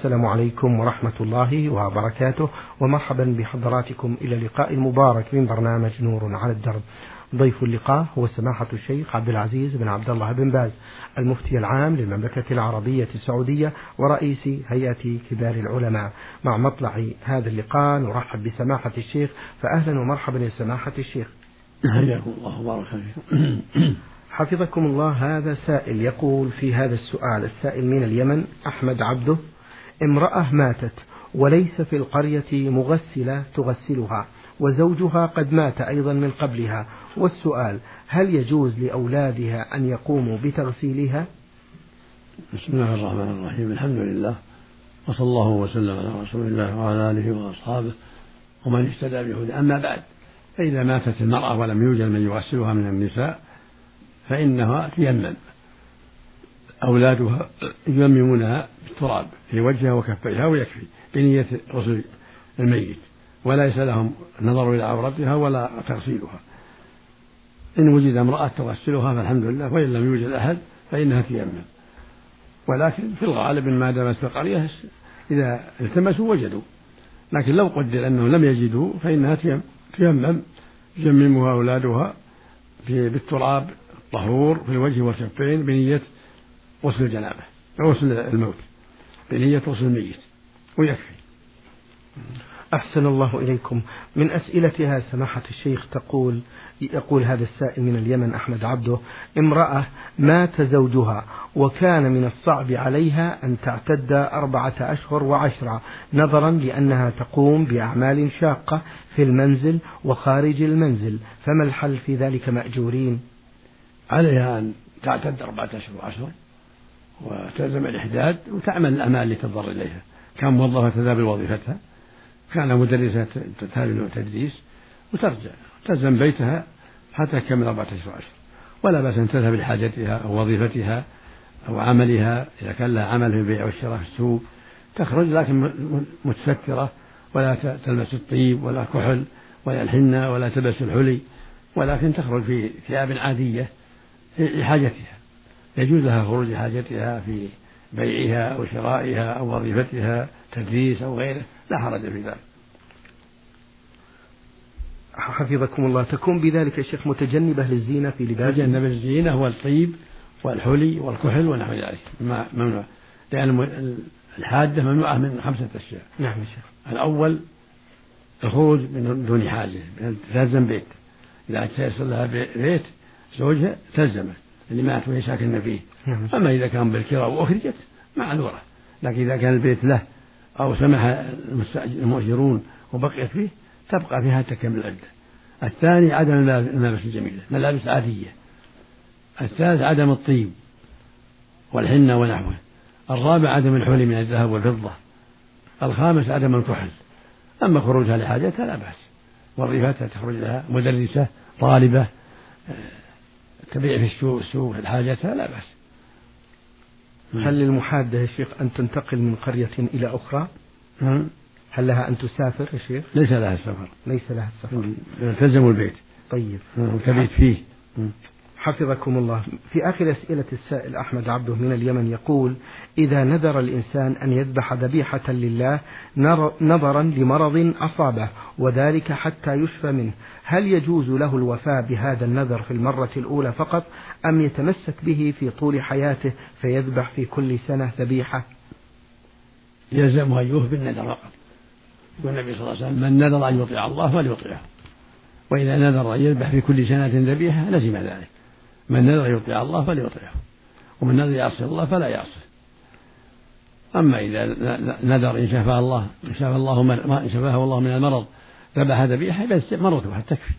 السلام عليكم ورحمة الله وبركاته ومرحبا بحضراتكم إلى اللقاء المبارك من برنامج نور على الدرب. ضيف اللقاء هو سماحة الشيخ عبد العزيز بن عبد الله بن باز المفتي العام للمملكة العربية السعودية ورئيس هيئة كبار العلماء. مع مطلع هذا اللقاء نرحب بسماحة الشيخ فأهلا ومرحبا يا سماحة الشيخ. حياكم الله وبارك فيكم. حفظكم الله هذا سائل يقول في هذا السؤال السائل من اليمن أحمد عبده. امرأة ماتت وليس في القرية مغسلة تغسلها وزوجها قد مات أيضا من قبلها. والسؤال هل يجوز لأولادها أن يقوموا بتغسيلها؟ بسم الله الرحمن الرحيم الحمد لله وصلى الله وسلم على رسول الله وعلى آله وأصحابه ومن اهتدى بهدى أما بعد فإذا ماتت المرأة ولم يوجد من يغسلها من النساء فإنها تيمم. أولادها ييممونها بالتراب في وجهها وكفيها ويكفي بنية غسل الميت. وليس لهم نظر إلى عورتها ولا تغسيلها. إن وجد امرأة تغسلها فالحمد لله وإن لم يوجد أحد فإنها تيمم. ولكن في الغالب ما دامت في القرية إذا التمسوا وجدوا. لكن لو قدر أنهم لم يجدوا فإنها تيمم. ييممها أولادها بالتراب الطهور في الوجه والكفين بنية غسل الجنابة غسل الموت بنية غسل الميت ويكفي. أحسن الله إليكم. من أسئلتها سماحة الشيخ تقول يقول هذا السائل من اليمن أحمد عبده امرأة مات زوجها وكان من الصعب عليها أن تعتد أربعة أشهر وعشرة نظرا لأنها تقوم بأعمال شاقة في المنزل وخارج المنزل فما الحل في ذلك مأجورين؟ عليها أن تعتد أربعة أشهر وعشرة؟ وتلزم الإحداد وتعمل الأعمال اللي تضطر إليها. كان موظفة تذهب لوظيفتها كان مدرسة تذهب تدريس وترجع تلزم بيتها حتى تكمل أربعة أشهر ولا بأس أن تذهب لحاجتها أو وظيفتها أو عملها إذا كان لها عمل في البيع والشراء في السوق. تخرج لكن متسترة ولا تلبس الطيب ولا كحل ولا الحنة ولا تلبس الحلي ولكن تخرج في ثياب عادية لحاجتها. يجوز لها خروج لحاجتها في بيعها أو شرائها أو وظيفتها تدريس أو غيره لا حرج في ذلك. حفظكم الله. تكون بذلك يا شيخ متجنبة للزينة في لباس تجنب الزينة هو الطيب والحلي والكحل ونحو ذلك. ممنوع. لأن الحادة ممنوعة من خمسة أشياء. نعم يا شيخ. الأول الخروج من دون حاجة تلزم بيت. إذا تيسر لها بيت زوجها تلزمه اللي مات وهي ساكنة فيه. نعم. أما إذا كان بالكراء وأخرجت معذورة. لكن إذا كان البيت له أو سمح المؤجرون وبقيت فيه تبقى فيها تكمل العدة. الثاني عدم الملابس الجميلة ملابس عادية. الثالث عدم الطيب والحنة ونحوه. الرابع عدم الحلي من الذهب والفضة. الخامس عدم الكحل. أما خروجها لحاجتها لا بأس. وظيفتها تخرج لها مدرسة طالبة تبيع في السوق السوق حاجتها لا بأس. هل للمحادة يا شيخ أن تنتقل من قرية إلى أخرى؟ هل لها أن تسافر يا شيخ؟ ليس لها السفر ليس لها السفر تلزم البيت. طيب. وتبيت فيه. حفظكم الله. في آخر أسئلة السائل أحمد عبده من اليمن يقول إذا نذر الإنسان أن يذبح ذبيحة لله نظرا لمرض أصابه وذلك حتى يشفى منه هل يجوز له الوفاء بهذا النذر في المرة الأولى فقط أم يتمسك به في طول حياته فيذبح في كل سنة ذبيحة؟ يلزمه أن يوفي بالنذر فقط. يقول النبي صلى الله عليه وسلم من نذر أن يطيع الله فليطيعه. وإذا نذر أن يذبح في كل سنة ذبيحة لزم ذلك. من نذر يطيع الله فليطيعه ومن نذر يعصي الله فلا يعصي أما إذا نذر إن شفاه الله إن شفاه الله إن شفاه الله من المرض ذبح ذبيحة مرة واحدة تكفي.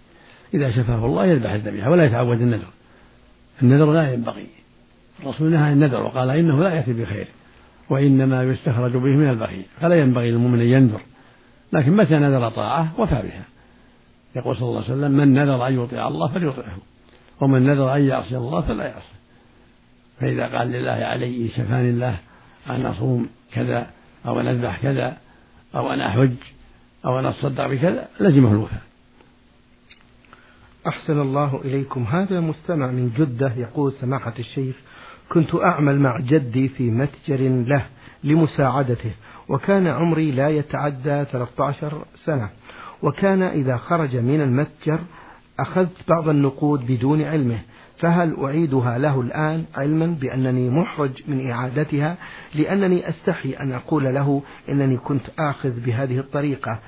إذا شفاه الله يذبح الذبيحة ولا يتعود النذر. النذر لا ينبغي. الرسول نهى النذر وقال إنه لا يأتي بخير وإنما يستخرج به من البخيل. فلا ينبغي للمؤمن أن ينذر. لكن متى نذر طاعة؟ وفى بها. يقول صلى الله عليه وسلم من نذر أن يطيع الله فليطعه ومن نذر أن يعصي الله فلا يعصي. فإذا قال لله علي شفاني الله أن أصوم كذا أو أن أذبح كذا أو أن أحج أو أن أتصدق بكذا لزمه الوفاء. أحسن الله إليكم. هذا مستمع من جدة يقول سماحة الشيخ كنت أعمل مع جدي في متجر له لمساعدته وكان عمري لا يتعدى 13 سنة وكان إذا خرج من المتجر أخذت بعض النقود بدون علمه فهل أعيدها له الآن علما بأنني محرج من إعادتها؟ لأنني أستحي أن أقول له إنني كنت آخذ بهذه الطريقة.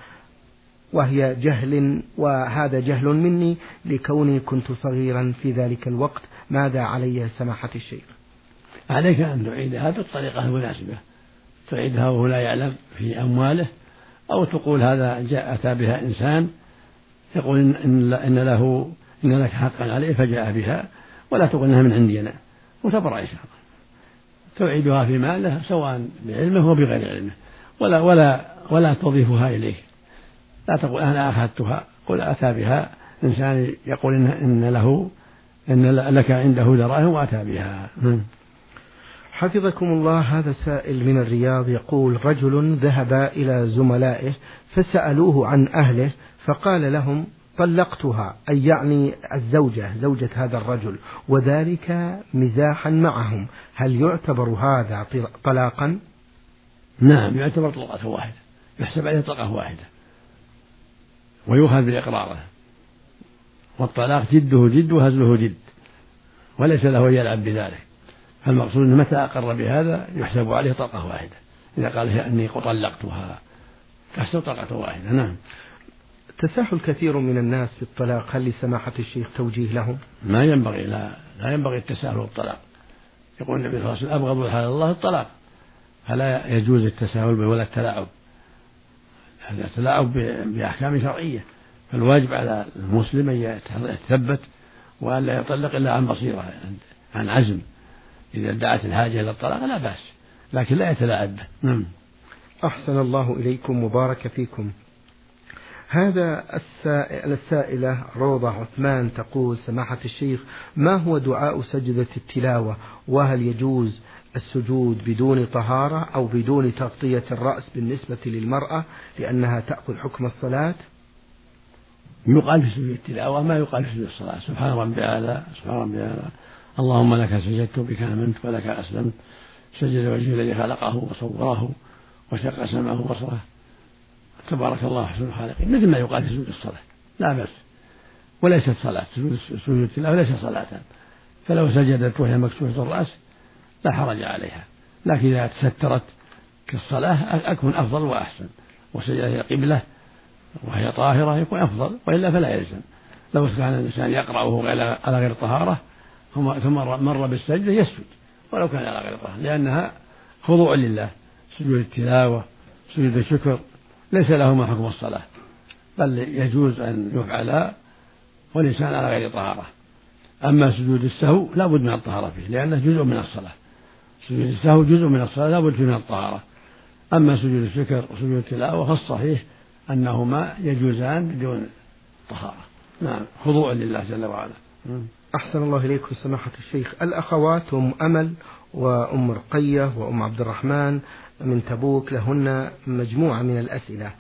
وهي جهل وهذا جهل مني لكوني كنت صغيرا في ذلك الوقت. ماذا علي سماحة الشيخ؟ عليك أن تعيدها بالطريقة المناسبة. تعيدها وهو لا يعلم في أمواله أو تقول هذا جاء أتى بها إنسان يقول إن, إن له إن لك حقا عليه فجاء بها ولا تقول إنها من عندي أنا. وتبرأ إن شاء الله تعيدها في ماله سواء بعلمه وبغير علمه. ولا ولا ولا تضيفها إليه. لا تقول أنا أخذتها. قل أتى بها. إنسان يقول إن, إن له إن لك عنده دراهم وأتى بها. نعم. حفظكم الله هذا سائل من الرياض يقول رجل ذهب إلى زملائه فسألوه عن أهله فقال لهم طلقتها أي يعني الزوجة زوجة هذا الرجل وذلك مزاحا معهم. هل يعتبر هذا طلاقا؟ نعم يعتبر طلقة واحدة يحسب عليه طلقة واحدة ويؤخذ بإقراره. والطلاق جده جد وهزله جد وليس له أن يلعب بذلك. فالمقصود أنه متى أقر بهذا يحسب عليه طلقة واحدة. إذا قال أني طلقتها تحسب طلقة واحدة. نعم. تساهل كثير من الناس في الطلاق. هل لسماحة الشيخ توجيه لهم؟ ما ينبغي لا لا ينبغي التساهل بالطلاق يقول النبي صلى الله عليه وسلم أبغض الحلال الله الطلاق. فلا يجوز التساهل به ولا التلاعب. هذا تلاعب بأحكام شرعية. فالواجب على المسلم أن يتثبت وأن لا يطلق إلا عن بصيرة عن عزم. إذا دعت الحاجة إلى الطلاق لا بأس لكن لا يتلاعب به. نعم. أحسن الله إليكم وبارك فيكم. هذا السائل السائلة روضة عثمان تقول سماحة الشيخ ما هو دعاء سجدة التلاوة؟ وهل يجوز السجود بدون طهارة أو بدون تغطية الرأس بالنسبة للمرأة لأنها تأخذ حكم الصلاة؟ يقال في سجود التلاوة ما يقال في سجود الصلاة. سبحان ربي أعلى سبحان ربي أعلى اللهم لك سجدت بك آمنت ولك أسلمت. سجد وجه الذي خلقه وصوره وشق سمعه وبصره. تبارك الله أحسن الخالقين مثل ما يقال في سجود الصلاة. لا بأس. وليست صلاة سجود التلاوة ليس صلاة. فلو سجدت وهي مكشوفة الرأس لا حرج عليها. لكن إذا تسترت كالصلاة أكون أفضل وأحسن. وسجد إلى القبلة وهي طاهرة يكون أفضل وإلا فلا يلزم. لو كان الإنسان يقرأ وهو على غير طهارة ثم مر بالسجدة يسجد. ولو كان على غير طهارة لأنها خضوع لله. سجود التلاوة سجود الشكر ليس لهما حكم الصلاة بل يجوز أن يفعل والإنسان على غير طهارة. أما سجود السهو لا بد من الطهارة فيه لأنه جزء من الصلاة. سجود السهو جزء من الصلاة لا بد من الطهارة. أما سجود الشكر وسجود التلاوة فالصحيح أنهما يجوزان بدون طهارة. نعم خضوع لله جل وعلا. أحسن الله إليكم سماحة الشيخ. الأخوات أم أمل وأم رقية وأم عبد الرحمن. من تبوك لهن مجموعة من الأسئلة.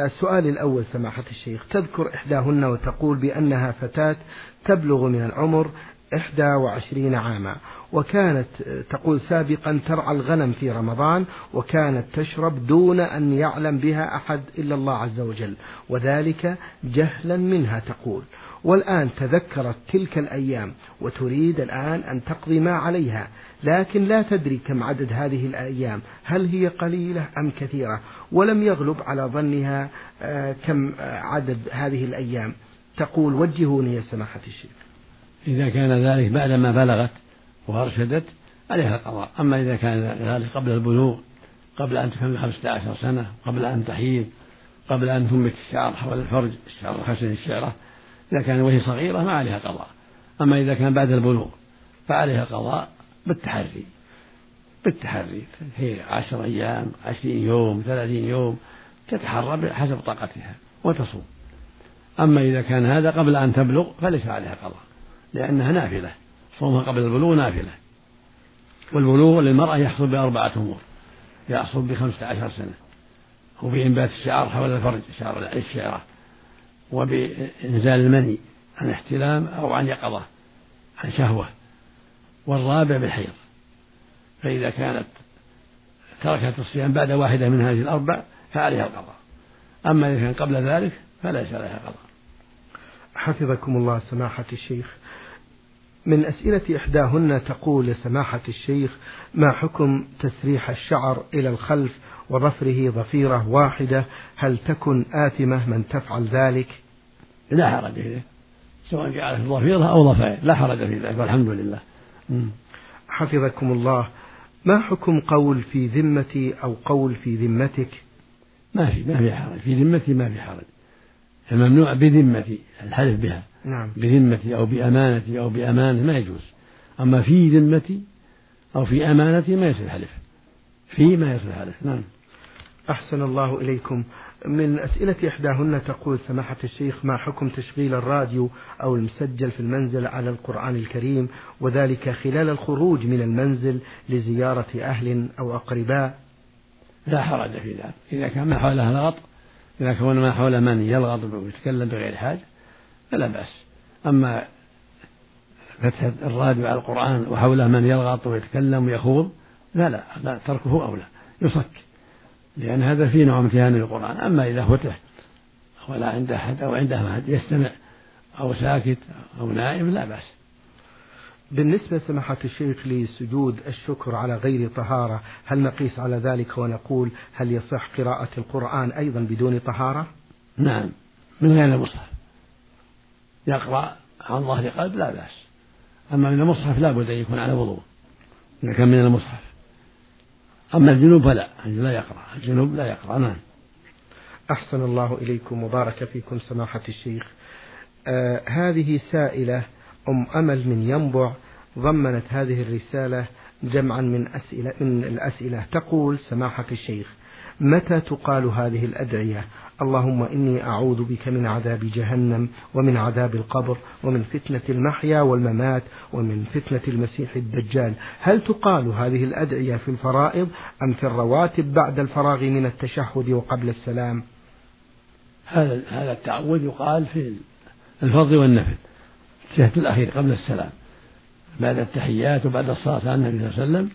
السؤال الأول سماحة الشيخ تذكر إحداهن وتقول بأنها فتاة تبلغ من العمر إحدى وعشرين عاما. وكانت تقول سابقا ترعى الغنم في رمضان وكانت تشرب دون أن يعلم بها أحد إلا الله عز وجل وذلك جهلا منها تقول. والآن تذكرت تلك الأيام وتريد الآن أن تقضي ما عليها لكن لا تدري كم عدد هذه الأيام هل هي قليلة أم كثيرة؟ ولم يغلب على ظنها آه، كم آه، عدد هذه الأيام. تقول وجهوني يا سماحة الشيخ. إذا كان ذلك بعدما بلغت وأرشدت عليها القضاء. أما إذا كان ذلك قبل البلوغ قبل أن تكمل خمسة عشر سنة قبل أن تحيض قبل أن تنبت الشعر حول الفرج الشعر الخشن الشعرة إذا كان وهي صغيرة ما عليها قضاء. أما إذا كان بعد البلوغ فعليها قضاء بالتحري. بالتحري. هي عشر أيام عشرين يوم ثلاثين يوم تتحرى بحسب طاقتها وتصوم. أما إذا كان هذا قبل أن تبلغ فليس عليها قضاء لأنها نافلة. صومها قبل البلوغ نافلة. والبلوغ للمرأة يحصل بأربعة أمور. يحصل بخمسة عشر سنة. وبإنبات الشعر حول الفرج شعر الشعرة وبإنزال المني عن احتلام أو عن يقظة عن شهوة. والرابع بالحيض. فإذا كانت تركت الصيام بعد واحدة من هذه الأربع فعليها القضاء. أما إذا كان قبل ذلك فليس عليها قضاء. حفظكم الله سماحة الشيخ. من أسئلة إحداهن تقول سماحة الشيخ ما حكم تسريح الشعر إلى الخلف وظفره ظفيرة واحدة؟ هل تكن آثمة من تفعل ذلك؟ لا حرج فيه. سواء جعلت ظفيرة أو ظفائر لا حرج في ذلك والحمد لله. حفظكم الله. ما حكم قول في ذمتي أو قول في ذمتك؟ ما في ما في حرج. في ذمتي ما في حرج. الممنوع بذمتي الحلف بها. نعم. بذمتي أو بأمانتي أو بأمانة ما يجوز. أما في ذمتي أو في أمانتي ما يصير حلف. في ما يصير حلف. نعم. أحسن الله إليكم. من أسئلة إحداهن تقول سماحة الشيخ ما حكم تشغيل الراديو أو المسجل في المنزل على القرآن الكريم؟ وذلك خلال الخروج من المنزل لزيارة أهل أو أقرباء؟ لا حرج في ذلك. إذا كان ما حولها لغط إذا كان ما حول من يلغط ويتكلم بغير حاجة فلا بأس. أما فتح الراديو على القرآن وحوله من يلغط ويتكلم ويخوض لا لا, لا تركه أولى يصك. لأن هذا فيه نوع امتهان للقرآن أما إذا فتح ولا عنده أحد أو عنده أحد يستمع أو ساكت أو نائم لا بأس. بالنسبة سماحة الشيخ لسجود الشكر على غير طهارة هل نقيس على ذلك ونقول هل يصح قراءة القرآن أيضا بدون طهارة؟ نعم. من غير المصحف يقرأ عن ظهر قلب لا بأس. أما من المصحف لا بد أن يكون على وضوء. إذا كان من المصحف. أما الجنوب فلا لا يقرأ. الجنوب لا يقرأ نعم. أحسن الله إليكم وبارك فيكم سماحة الشيخ. آه هذه سائلة أم أمل من ينبع ضمنت هذه الرسالة جمعا من أسئلة من الأسئلة. تقول سماحة الشيخ متى تقال هذه الأدعية؟ اللهم إني أعوذ بك من عذاب جهنم ومن عذاب القبر ومن فتنة المحيا والممات ومن فتنة المسيح الدجال. هل تقال هذه الأدعية في الفرائض أم في الرواتب بعد الفراغ من التشهد وقبل السلام؟ هذا هذا التعوذ يقال في الفرض والنفل التشهد الأخير قبل السلام. بعد التحيات وبعد الصلاة على النبي صلى الله عليه وسلم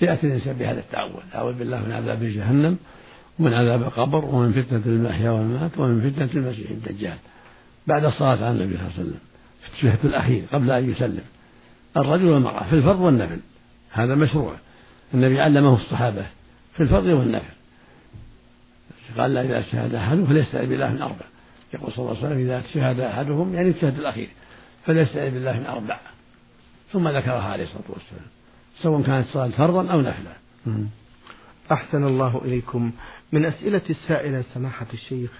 يأتي الإنسان بهذا التعوذ أعوذ بالله من عذاب جهنم ومن عذاب القبر ومن فتنة المحيا والممات ومن فتنة المسيح الدجال. بعد الصلاة على النبي صلى الله عليه وسلم في التشهد الأخير قبل أن يسلم الرجل والمرأة في الفرض والنفل هذا مشروع. النبي علمه الصحابة في الفرض والنفل. قال إذا شهد أحدهم فليستعذ بالله من أربع. يقول صلى الله عليه وسلم إذا شهد أحدهم يعني الشهد الأخير فليستعذ بالله من أربع. ثم ذكرها عليه الصلاة والسلام. سواء كانت صلاة فرضا أو نفلا. أحسن الله إليكم. من أسئلة السائلة سماحة الشيخ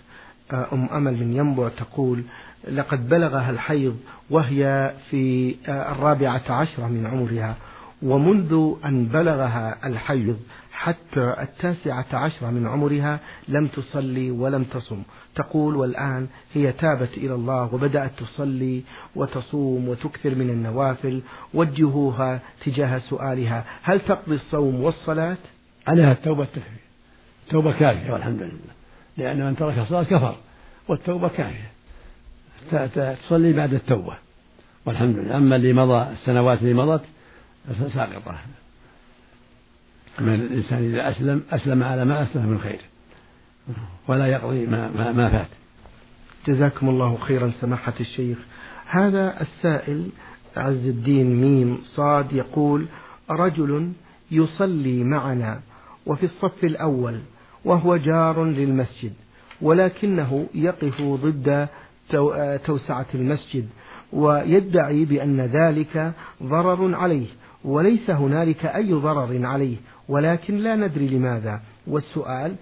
آه، أم أمل من ينبع تقول لقد بلغها الحيض وهي في آه، الرابعة عشرة من عمرها ومنذ أن بلغها الحيض حتى التاسعة عشرة من عمرها لم تصلي ولم تصم. تقول والآن هي تابت إلى الله وبدأت تصلي وتصوم وتكثر من النوافل وجهوها تجاه سؤالها. هل تقضي الصوم والصلاة؟ عليها التوبة التكفير التوبة كافية والحمد لله. لأن من ترك الصلاة كفر والتوبة كافية. تصلي بعد التوبة والحمد لله. أما اللي مضى السنوات اللي مضت ساقطة من الإنسان إذا أسلم أسلم على ما أسلم من خير. ولا يقضي ما, ما, ما فات. جزاكم الله خيرا سماحة الشيخ. هذا السائل عز الدين ميم صاد يقول رجل يصلي معنا وفي الصف الأول وهو جار للمسجد ولكنه يقف ضد توسعة المسجد ويدعي بأن ذلك ضرر عليه وليس هنالك أي ضرر عليه. ولكن لا ندري لماذا. والسؤال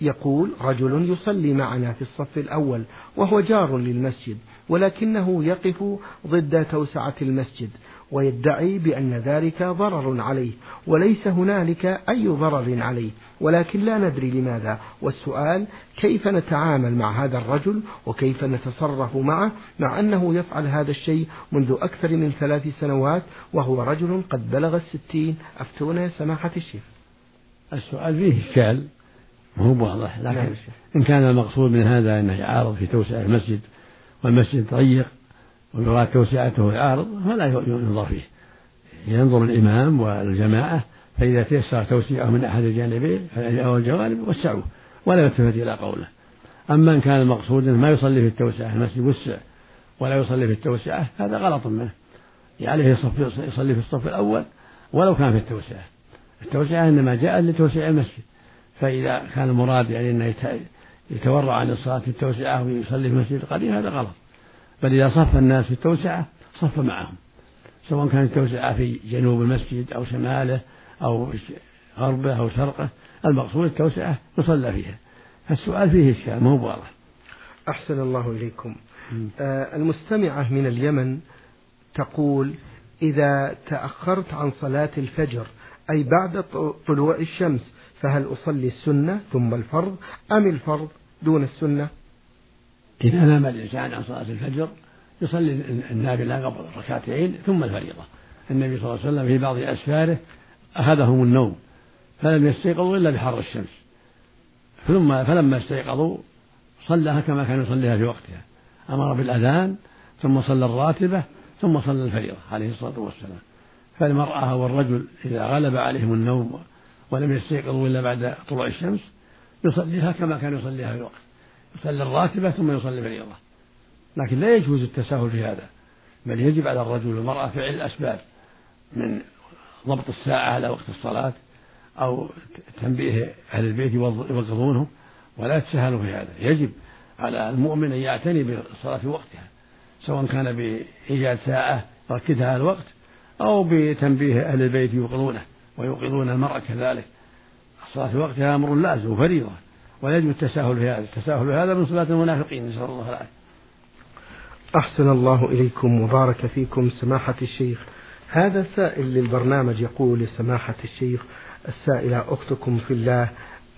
يقول رجل يصلي معنا في الصف الأول وهو جار للمسجد ولكنه يقف ضد توسعة المسجد. ويدعي بأن ذلك ضرر عليه وليس هنالك أي ضرر عليه ولكن لا ندري لماذا. والسؤال كيف نتعامل مع هذا الرجل وكيف نتصرف معه مع أنه يفعل هذا الشيء منذ أكثر من ثلاث سنوات وهو رجل قد بلغ الستين. أفتونا يا سماحة الشيخ. السؤال فيه إشكال هو واضح لكن نعم إن كان المقصود من هذا أنه يعارض في توسعة المسجد والمسجد ضيق ويراد توسعته ويعارض فلا ينظر فيه. ينظر الإمام والجماعة فإذا تيسر توسيعه من أحد الجانبين أو الجوانب وسعوه ولا يلتفت إلى قوله. أما إن كان المقصود ما يصلي في التوسعة المسجد وسع ولا يصلي في التوسعة هذا غلط منه. عليه يصلي في الصف الأول ولو كان في التوسعة. التوسعة إنما جاء لتوسيع المسجد. فإذا كان المراد يعني أنه يتورع عن الصلاة في التوسعة ويصلي في المسجد القديم هذا غلط. بل إذا صف الناس في التوسعة صف معهم. سواء كانت التوسعة في جنوب المسجد أو شماله أو غربه أو شرقه المقصود التوسعة يصلى فيها. فالسؤال فيه إشكال مو واضح أحسن الله إليكم. آه المستمعة من اليمن تقول إذا تأخرت عن صلاة الفجر أي بعد طلوع الشمس فهل أصلي السنة ثم الفرض أم الفرض دون السنة؟ إذا نام الإنسان عن صلاة الفجر يصلي النافلة قبل ركعتين ثم الفريضة. النبي صلى الله عليه وسلم في بعض أسفاره أخذهم النوم فلم يستيقظوا إلا بحر الشمس. ثم فلما استيقظوا صلاها كما كان يصليها في وقتها. أمر بالأذان ثم صلى الراتبة ثم صلى الفريضة عليه الصلاة والسلام. فالمرأة والرجل إذا غلب عليهم النوم ولم يستيقظوا إلا بعد طلوع الشمس يصليها كما كان يصليها في الوقت يصلي الراتبة ثم يصلي الفريضة. لكن لا يجوز التساهل في هذا بل يجب على الرجل والمرأة فعل الأسباب من ضبط الساعة على وقت الصلاة أو تنبيه أهل البيت يوقظونهم ولا يتساهلوا في هذا. يجب على المؤمن أن يعتني بالصلاة في وقتها سواء كان بإيجاد ساعة يركزها على الوقت أو بتنبيه أهل البيت يوقظونه ويوقظون المرأة كذلك. الصلاة في وقتها أمر لازم وفريضة. ولا يجب التساهل في هذا التساهل في هذا من صلاة المنافقين نسأل الله العافية. أحسن الله إليكم وبارك فيكم سماحة الشيخ. هذا سائل للبرنامج يقول لسماحة الشيخ السائلة أختكم في الله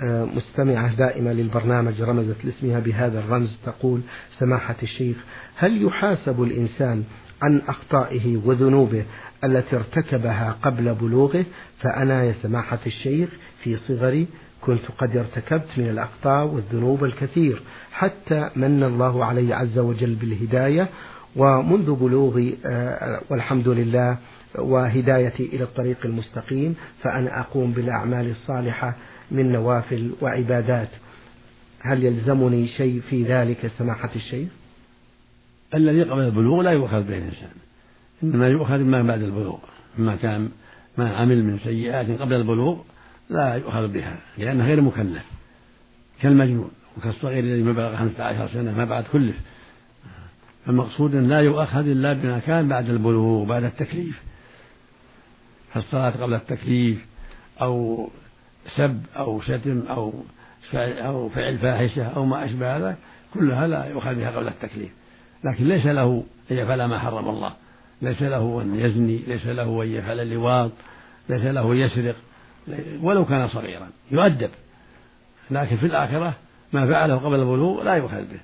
آه، مستمعة دائمة للبرنامج رمزت لاسمها بهذا الرمز تقول سماحة الشيخ هل يحاسب الإنسان عن أخطائه وذنوبه التي ارتكبها قبل بلوغه؟ فأنا يا سماحة الشيخ في صغري كنت قد ارتكبت من الأخطاء والذنوب الكثير حتى من الله علي عز وجل بالهداية ومنذ بلوغي آه، والحمد لله وهدايتي إلى الطريق المستقيم فأنا أقوم بالأعمال الصالحة من نوافل وعبادات. هل يلزمني شيء في ذلك سماحة الشيخ؟ الذي قبل البلوغ لا يؤخذ به الإنسان إنما يؤخذ ما بعد البلوغ. ما كان ما عمل من سيئات قبل البلوغ لا يؤخذ بها لأنه غير مكلف كالمجنون وكالصغير الذي ما بلغ 15 سنة ما بعد كلف. المقصود أن لا يؤخذ إلا بما كان بعد البلوغ بعد التكليف. فالصلاة قبل التكليف أو سب أو شتم أو أو فعل فاحشة أو ما أشبه هذا كلها لا يؤخذ بها قبل التكليف. لكن ليس له أن يفعل ما حرم الله ليس له أن يزني ليس له أن يفعل اللواط ليس له يسرق. ولو كان صغيرا يؤدب. لكن في الآخرة ما فعله قبل البلوغ لا يؤخذ به.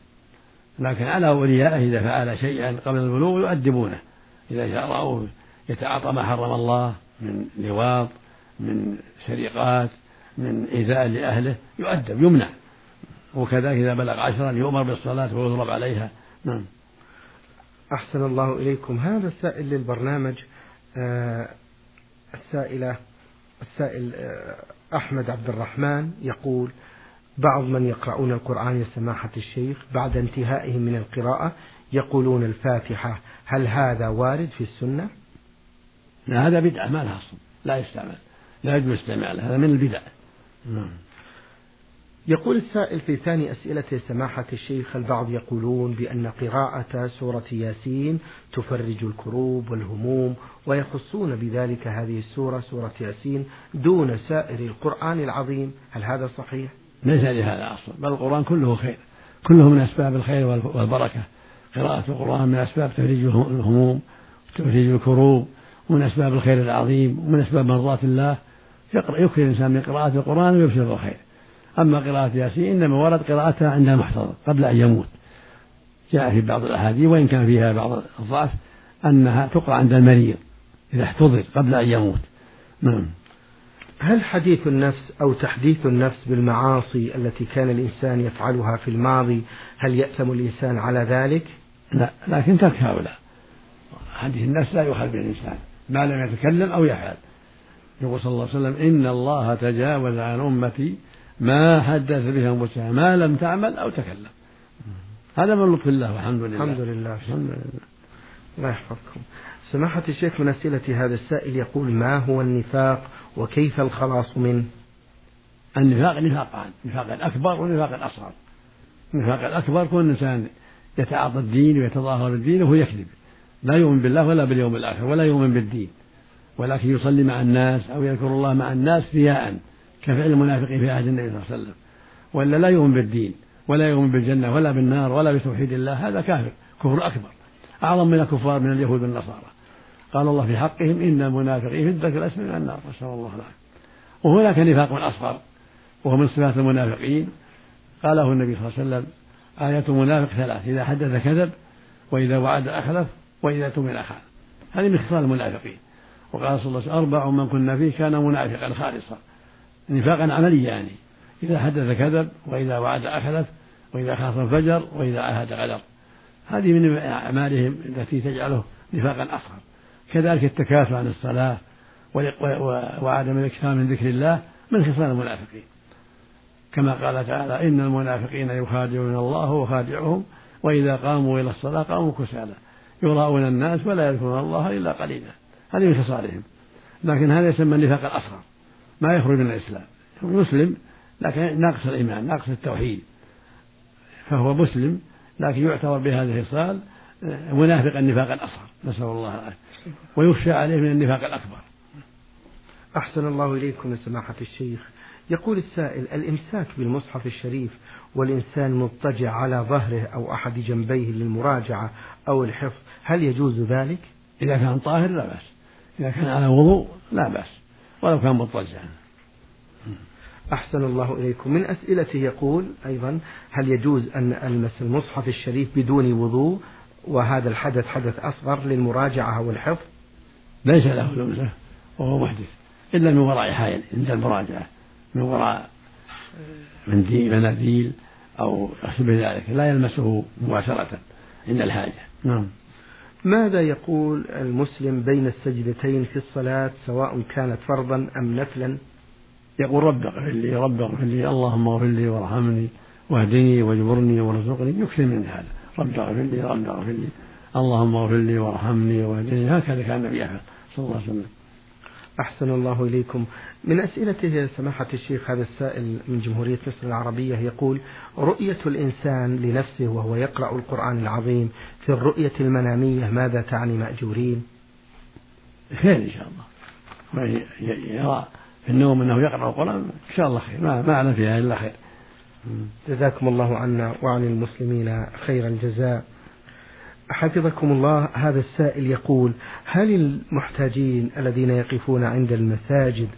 لكن على أوليائه إذا فعل شيئا قبل البلوغ يؤدبونه. إذا رأوه يتعاطى ما حرم الله من لواط من سرقات من إيذاء لأهله يؤدب يمنع. وكذلك إذا بلغ عشرا يؤمر بالصلاة ويضرب عليها. نعم. أحسن الله إليكم. هذا السائل للبرنامج آه السائلة السائل آه أحمد عبد الرحمن يقول بعض من يقرؤون القرآن يا سماحة الشيخ بعد انتهائهم من القراءة يقولون الفاتحة هل هذا وارد في السنة؟ لا هذا بدعة ما لها أصل لا يستعمل لا يجوز استعماله هذا من البدع نعم يقول السائل في ثاني أسئلة سماحة الشيخ البعض يقولون بأن قراءة سورة ياسين تفرج الكروب والهموم ويخصون بذلك هذه السورة سورة ياسين دون سائر القرآن العظيم. هل هذا صحيح؟ ليس لهذا أصل بل القرآن كله خير كله من أسباب الخير والبركة. قراءة القرآن من أسباب تفريج الهموم تفريج الكروب ومن أسباب الخير العظيم ومن أسباب مرضاة الله. يكثر الإنسان من قراءة القرآن ويبشر الخير أما قراءة ياسين إنما ورد قراءتها عند المحتضر قبل أن يموت. جاء في بعض الأحاديث وإن كان فيها بعض الضعف أنها تقرأ عند المريض إذا احتضر قبل أن يموت. نعم. هل حديث النفس أو تحديث النفس بالمعاصي التي كان الإنسان يفعلها في الماضي هل يأثم الإنسان على ذلك؟ لا لكن ترك هؤلاء. حديث النفس لا يؤخذ به الإنسان ما لم يتكلم أو يفعل. يقول صلى الله عليه وسلم إن الله تجاوز عن أمتي ما حدث به أنفسها ما لم تعمل أو تكلم. هذا من لطف الله والحمد لله. الحمد لله. الحمد لله. الله يحفظكم. سماحة الشيخ من أسئلة هذا السائل يقول ما هو النفاق وكيف الخلاص منه؟ النفاق نفاقان نفاق الأكبر ونفاق الأصغر. النفاق الأكبر كون الإنسان يتعاطى الدين ويتظاهر بالدين وهو يكذب. لا يؤمن بالله ولا باليوم الآخر ولا يؤمن بالدين. ولكن يصلي مع الناس أو يذكر الله مع الناس رياء كفعل المنافقين في عهد النبي صلى الله عليه وسلم. ولا لا يؤمن بالدين ولا يؤمن بالجنة ولا بالنار ولا بتوحيد الله هذا كافر كفر أكبر أعظم من الكفار من اليهود والنصارى. قال الله في حقهم إن المنافقين في الدرك الأسفل من النار نسأل الله العافية. وهناك نفاق أصغر وهو من صفات المنافقين. قاله النبي صلى الله عليه وسلم آية المنافق ثلاث إذا حدث كذب وإذا وعد أخلف وإذا تؤمن خان هذه من خصال المنافقين. وقال صلى الله عليه وسلم أربع من كنا فيه كان منافقا خالصا. نفاقا عمليا يعني. إذا حدث كذب وإذا وعد أخلف وإذا خاصم فجر وإذا عاهد غدر. هذه من أعمالهم التي تجعله نفاقا أصغر. كذلك التكاسل عن الصلاة وعدم الإكثار من ذكر الله من خصال المنافقين. كما قال تعالى إن المنافقين يخادعون الله وخادعهم وإذا قاموا إلى الصلاة قاموا كسالى. يراءون الناس ولا يذكرون الله إلا قليلا. هذه من خصالهم. لكن هذا يسمى النفاق الأصغر. ما يخرج من الإسلام. مسلم لكن ناقص الإيمان ناقص التوحيد. فهو مسلم لكن يعتبر بهذه الخصال منافق النفاق الأصغر نسأل الله العافية. ويخشى عليه من النفاق الأكبر. أحسن الله إليكم يا سماحة الشيخ. يقول السائل الإمساك بالمصحف الشريف والإنسان مضطجع على ظهره أو أحد جنبيه للمراجعة أو الحفظ هل يجوز ذلك؟ إذا كان طاهر لا بأس. إذا كان على وضوء لا بأس. ولو كان مضطجعا أحسن الله إليكم. من أسئلته يقول أيضا هل يجوز أن ألمس المصحف الشريف بدون وضوء وهذا الحدث حدث أصغر للمراجعة أو الحفظ ليس له لمسة وهو محدث. إلا من وراء حائل عند المراجعة. من وراء منديل مناديل أو شبه ذلك. لا يلمسه مباشرة عند الحاجة. نعم. ماذا يقول المسلم بين السجدتين في الصلاة سواء كانت فرضا أم نفلا؟ يقول رب اغفر لي رب اغفر لي اللهم اغفر لي وارحمني واهدني واجبرني وارزقني يكثر من هذا. رب اغفر لي رب اغفر لي اللهم اغفر لي وارحمني واهدني. هكذا كان النبي صلى الله عليه وسلم. أحسن الله إليكم. من أسئلته سماحة الشيخ هذا السائل من جمهورية مصر العربية يقول رؤية الإنسان لنفسه وهو يقرأ القرآن العظيم في الرؤية المنامية ماذا تعني مأجورين؟ خير إن شاء الله. يرى في النوم أنه يقرأ القرآن إن شاء الله خير. ما معنى فيها إلا خير. جزاكم الله عنا وعن المسلمين خير الجزاء. حفظكم الله هذا السائل يقول هل المحتاجين الذين يقفون عند المساجد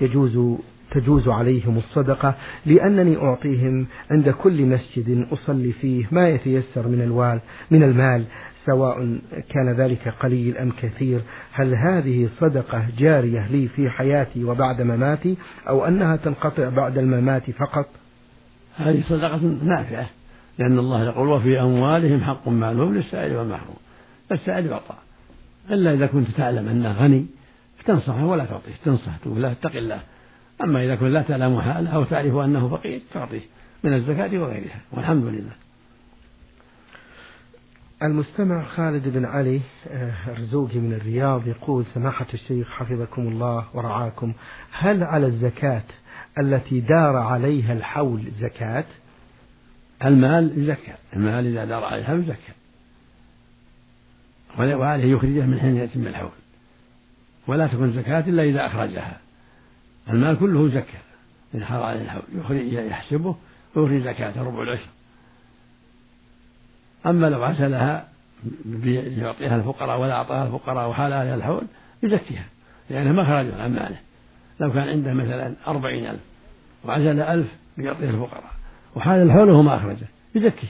يجوز تجوز عليهم الصدقة؟ لأنني أعطيهم عند كل مسجد أصلي فيه ما يتيسر من الوال من المال سواء كان ذلك قليل أم كثير. هل هذه صدقة جارية لي في حياتي وبعد مماتي أو أنها تنقطع بعد الممات فقط؟ هذه صدقة نافعة. لأن الله يقول وفي أموالهم حق معلوم للسائل والمحروم السائل يعطى. إلا إذا كنت تعلم أنه غني فتنصحه ولا تعطيه تنصح تقول له اتق الله. أما إذا كنت لا تعلم حاله أو تعرف أنه فقير تعطيه من الزكاة وغيرها والحمد لله. المستمع خالد بن علي الرزوقي من الرياض يقول سماحة الشيخ حفظكم الله ورعاكم هل على الزكاة التي دار عليها الحول زكاة؟ المال يزكى المال إذا دار عليه الحول يزكى وعليه يخرجه من حين يتم الحول. ولا تكون زكاة إلا إذا أخرجها. المال كله زكى إن حار عليه الحول يخرج يحسبه ويخرج زكاة ربع العشر. أما لو عسلها يعطيها الفقراء ولا أعطاها الفقراء وحال عليها الحول يزكيها. لأنه ما خرج عن ماله. لو كان عنده مثلا أربعين ألف وعزل ألف يعطيها الفقراء. وحال الحول وهو ما أخرجه يزكي.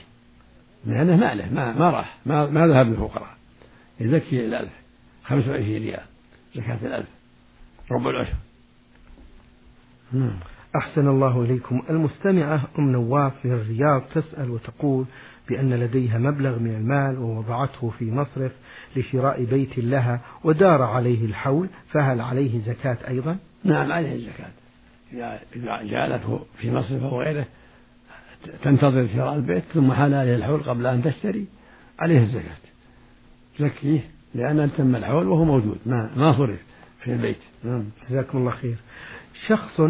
لأنه ماله ما, ما راح ما, ما ذهب للفقراء. يزكي الألف خمسة وعشرين ريال زكاة الألف ربع العشر. أحسن الله إليكم. المستمعة أم نواف من الرياض تسأل وتقول بأن لديها مبلغ من المال ووضعته في مصرف لشراء بيت لها ودار عليه الحول فهل عليه زكاة أيضا؟ نعم عليه الزكاة. إذا جعلته في مصرف أو غيره تنتظر شراء البيت ثم حال عليه الحول قبل أن تشتري عليه الزكاة. زكيه لأن تم الحول وهو موجود ما ما صرف في البيت. نعم جزاكم الله خير. شخص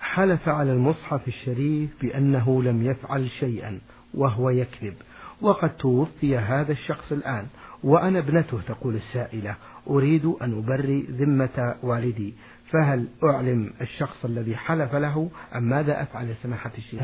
حلف على المصحف الشريف بأنه لم يفعل شيئا وهو يكذب وقد توفي هذا الشخص الآن وأنا ابنته تقول السائلة أريد أن أبري ذمة والدي. فهل أعلم الشخص الذي حلف له أم ماذا أفعل يا سماحة الشيخ؟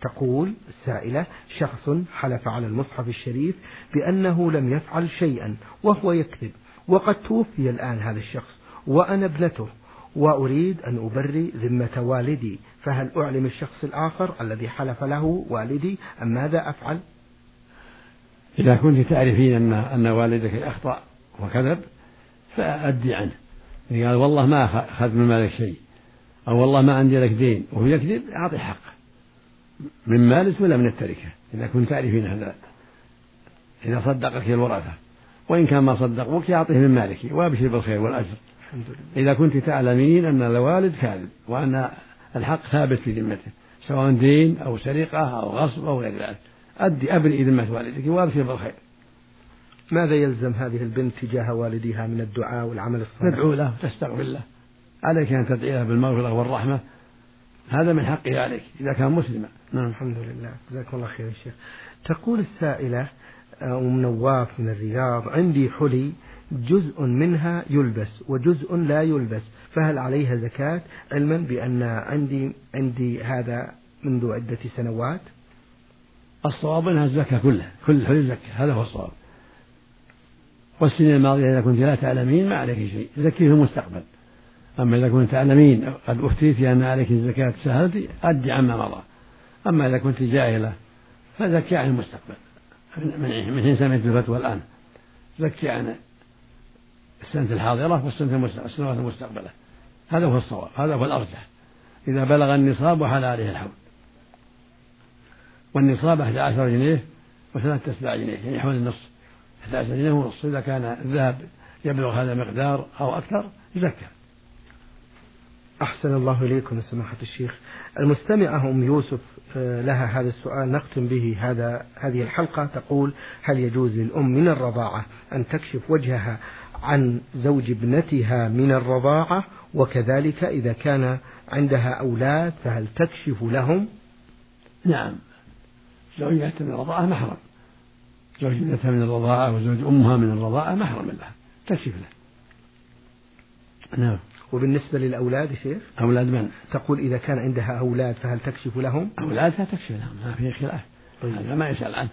تقول السائلة شخص حلف على المصحف الشريف بأنه لم يفعل شيئا وهو يكذب وقد توفي الآن هذا الشخص وأنا ابنته وأريد أن أبري ذمة والدي فهل أعلم الشخص الآخر الذي حلف له والدي أم ماذا أفعل؟ إذا كنت تعرفين أن أن والدك أخطأ وكذب فأدي عنه. إذا قال والله ما أخذ من مالك شيء. أو والله ما عندي لك دين. وهو يكذب أعطي حق. من مالك ولا من التركة؟ إذا كنت تعرفين هذا. إذا صدقك الورثة. وإن كان ما صدقوك أعطيه من مالك. وأبشر بالخير والأجر. إذا كنت تعلمين أن الوالد كاذب وأن الحق ثابت في ذمته سواء دين أو سرقة أو غصب أو غير ذلك. أدي أبرئ ذمة والدك وأبشر بالخير. ماذا يلزم هذه البنت تجاه والدها من الدعاء والعمل الصالح؟ تدعو له وتستغفر له. عليك أن تدعي له بالمغفرة والرحمة. هذا من حقه عليك إذا كان مسلما. نعم. الحمد لله. جزاكم الله خير يا شيخ. تقول السائلة أم نواف من الرياض عندي حلي جزء منها يلبس وجزء لا يلبس فهل عليها زكاة؟ علما بأن عندي عندي هذا منذ عدة سنوات. الصواب أنها الزكاة كلها كل الحلي زكاة هذا هو الصواب. والسنين الماضية إذا كنت لا تعلمين ما عليك شيء زكيه في المستقبل. أما إذا كنت تعلمين قد أفتيت أن عليك الزكاة سهلتي أدي عما مضى. أما إذا كنت جاهلة فزكي عن المستقبل. من حين سمعت الفتوى الآن. زكي عن السنة الحاضرة والسنة السنوات المستقبلة. هذا هو الصواب هذا هو الأرجح. إذا بلغ النصاب وحال عليه الحول. والنصاب 11 جنيه وثلاثة أسباع جنيه يعني حول النصف. 11 جنيه ونصف. إذا كان الذهب يبلغ هذا المقدار أو أكثر يزكى أحسن الله إليكم يا سماحة الشيخ. المستمعة أم يوسف آه، لها هذا السؤال. نختم به هذا هذه الحلقة. تقول هل يجوز للأم من الرضاعة أن تكشف وجهها عن زوج ابنتها من الرضاعة؟ وكذلك إذا كان عندها أولاد فهل تكشف لهم؟ نعم. زوجها من الرضاعة محرم. زوج ابنتها من الرضاعة وزوج أمها من الرضاعة محرم لها تكشف له نعم وبالنسبة للأولاد شيخ أولاد من؟ تقول إذا كان عندها أولاد فهل تكشف لهم؟ أولادها تكشف لهم ما في خلاف طيب. هذا ما يسأل عنه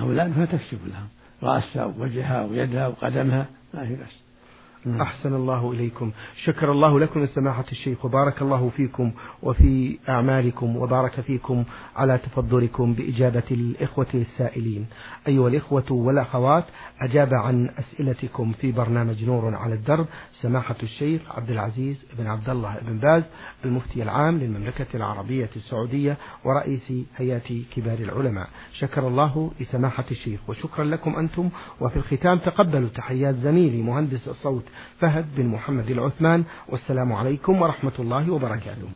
أولادها تكشف لهم رأسها ووجهها ويدها وقدمها ما في بس نعم. أحسن الله إليكم. شكر الله لكم سماحة الشيخ وبارك الله فيكم وفي أعمالكم وبارك فيكم على تفضلكم بإجابة الإخوة السائلين. أيها الإخوة والأخوات أجاب عن أسئلتكم في برنامج نور على الدرب سماحة الشيخ عبد العزيز بن عبد الله بن باز المفتي العام للمملكة العربية السعودية ورئيس هيئة كبار العلماء. شكر الله لسماحة الشيخ وشكرا لكم أنتم. وفي الختام تقبلوا تحيات زميلي مهندس الصوت فهد بن محمد العثمان والسلام عليكم ورحمة الله وبركاته.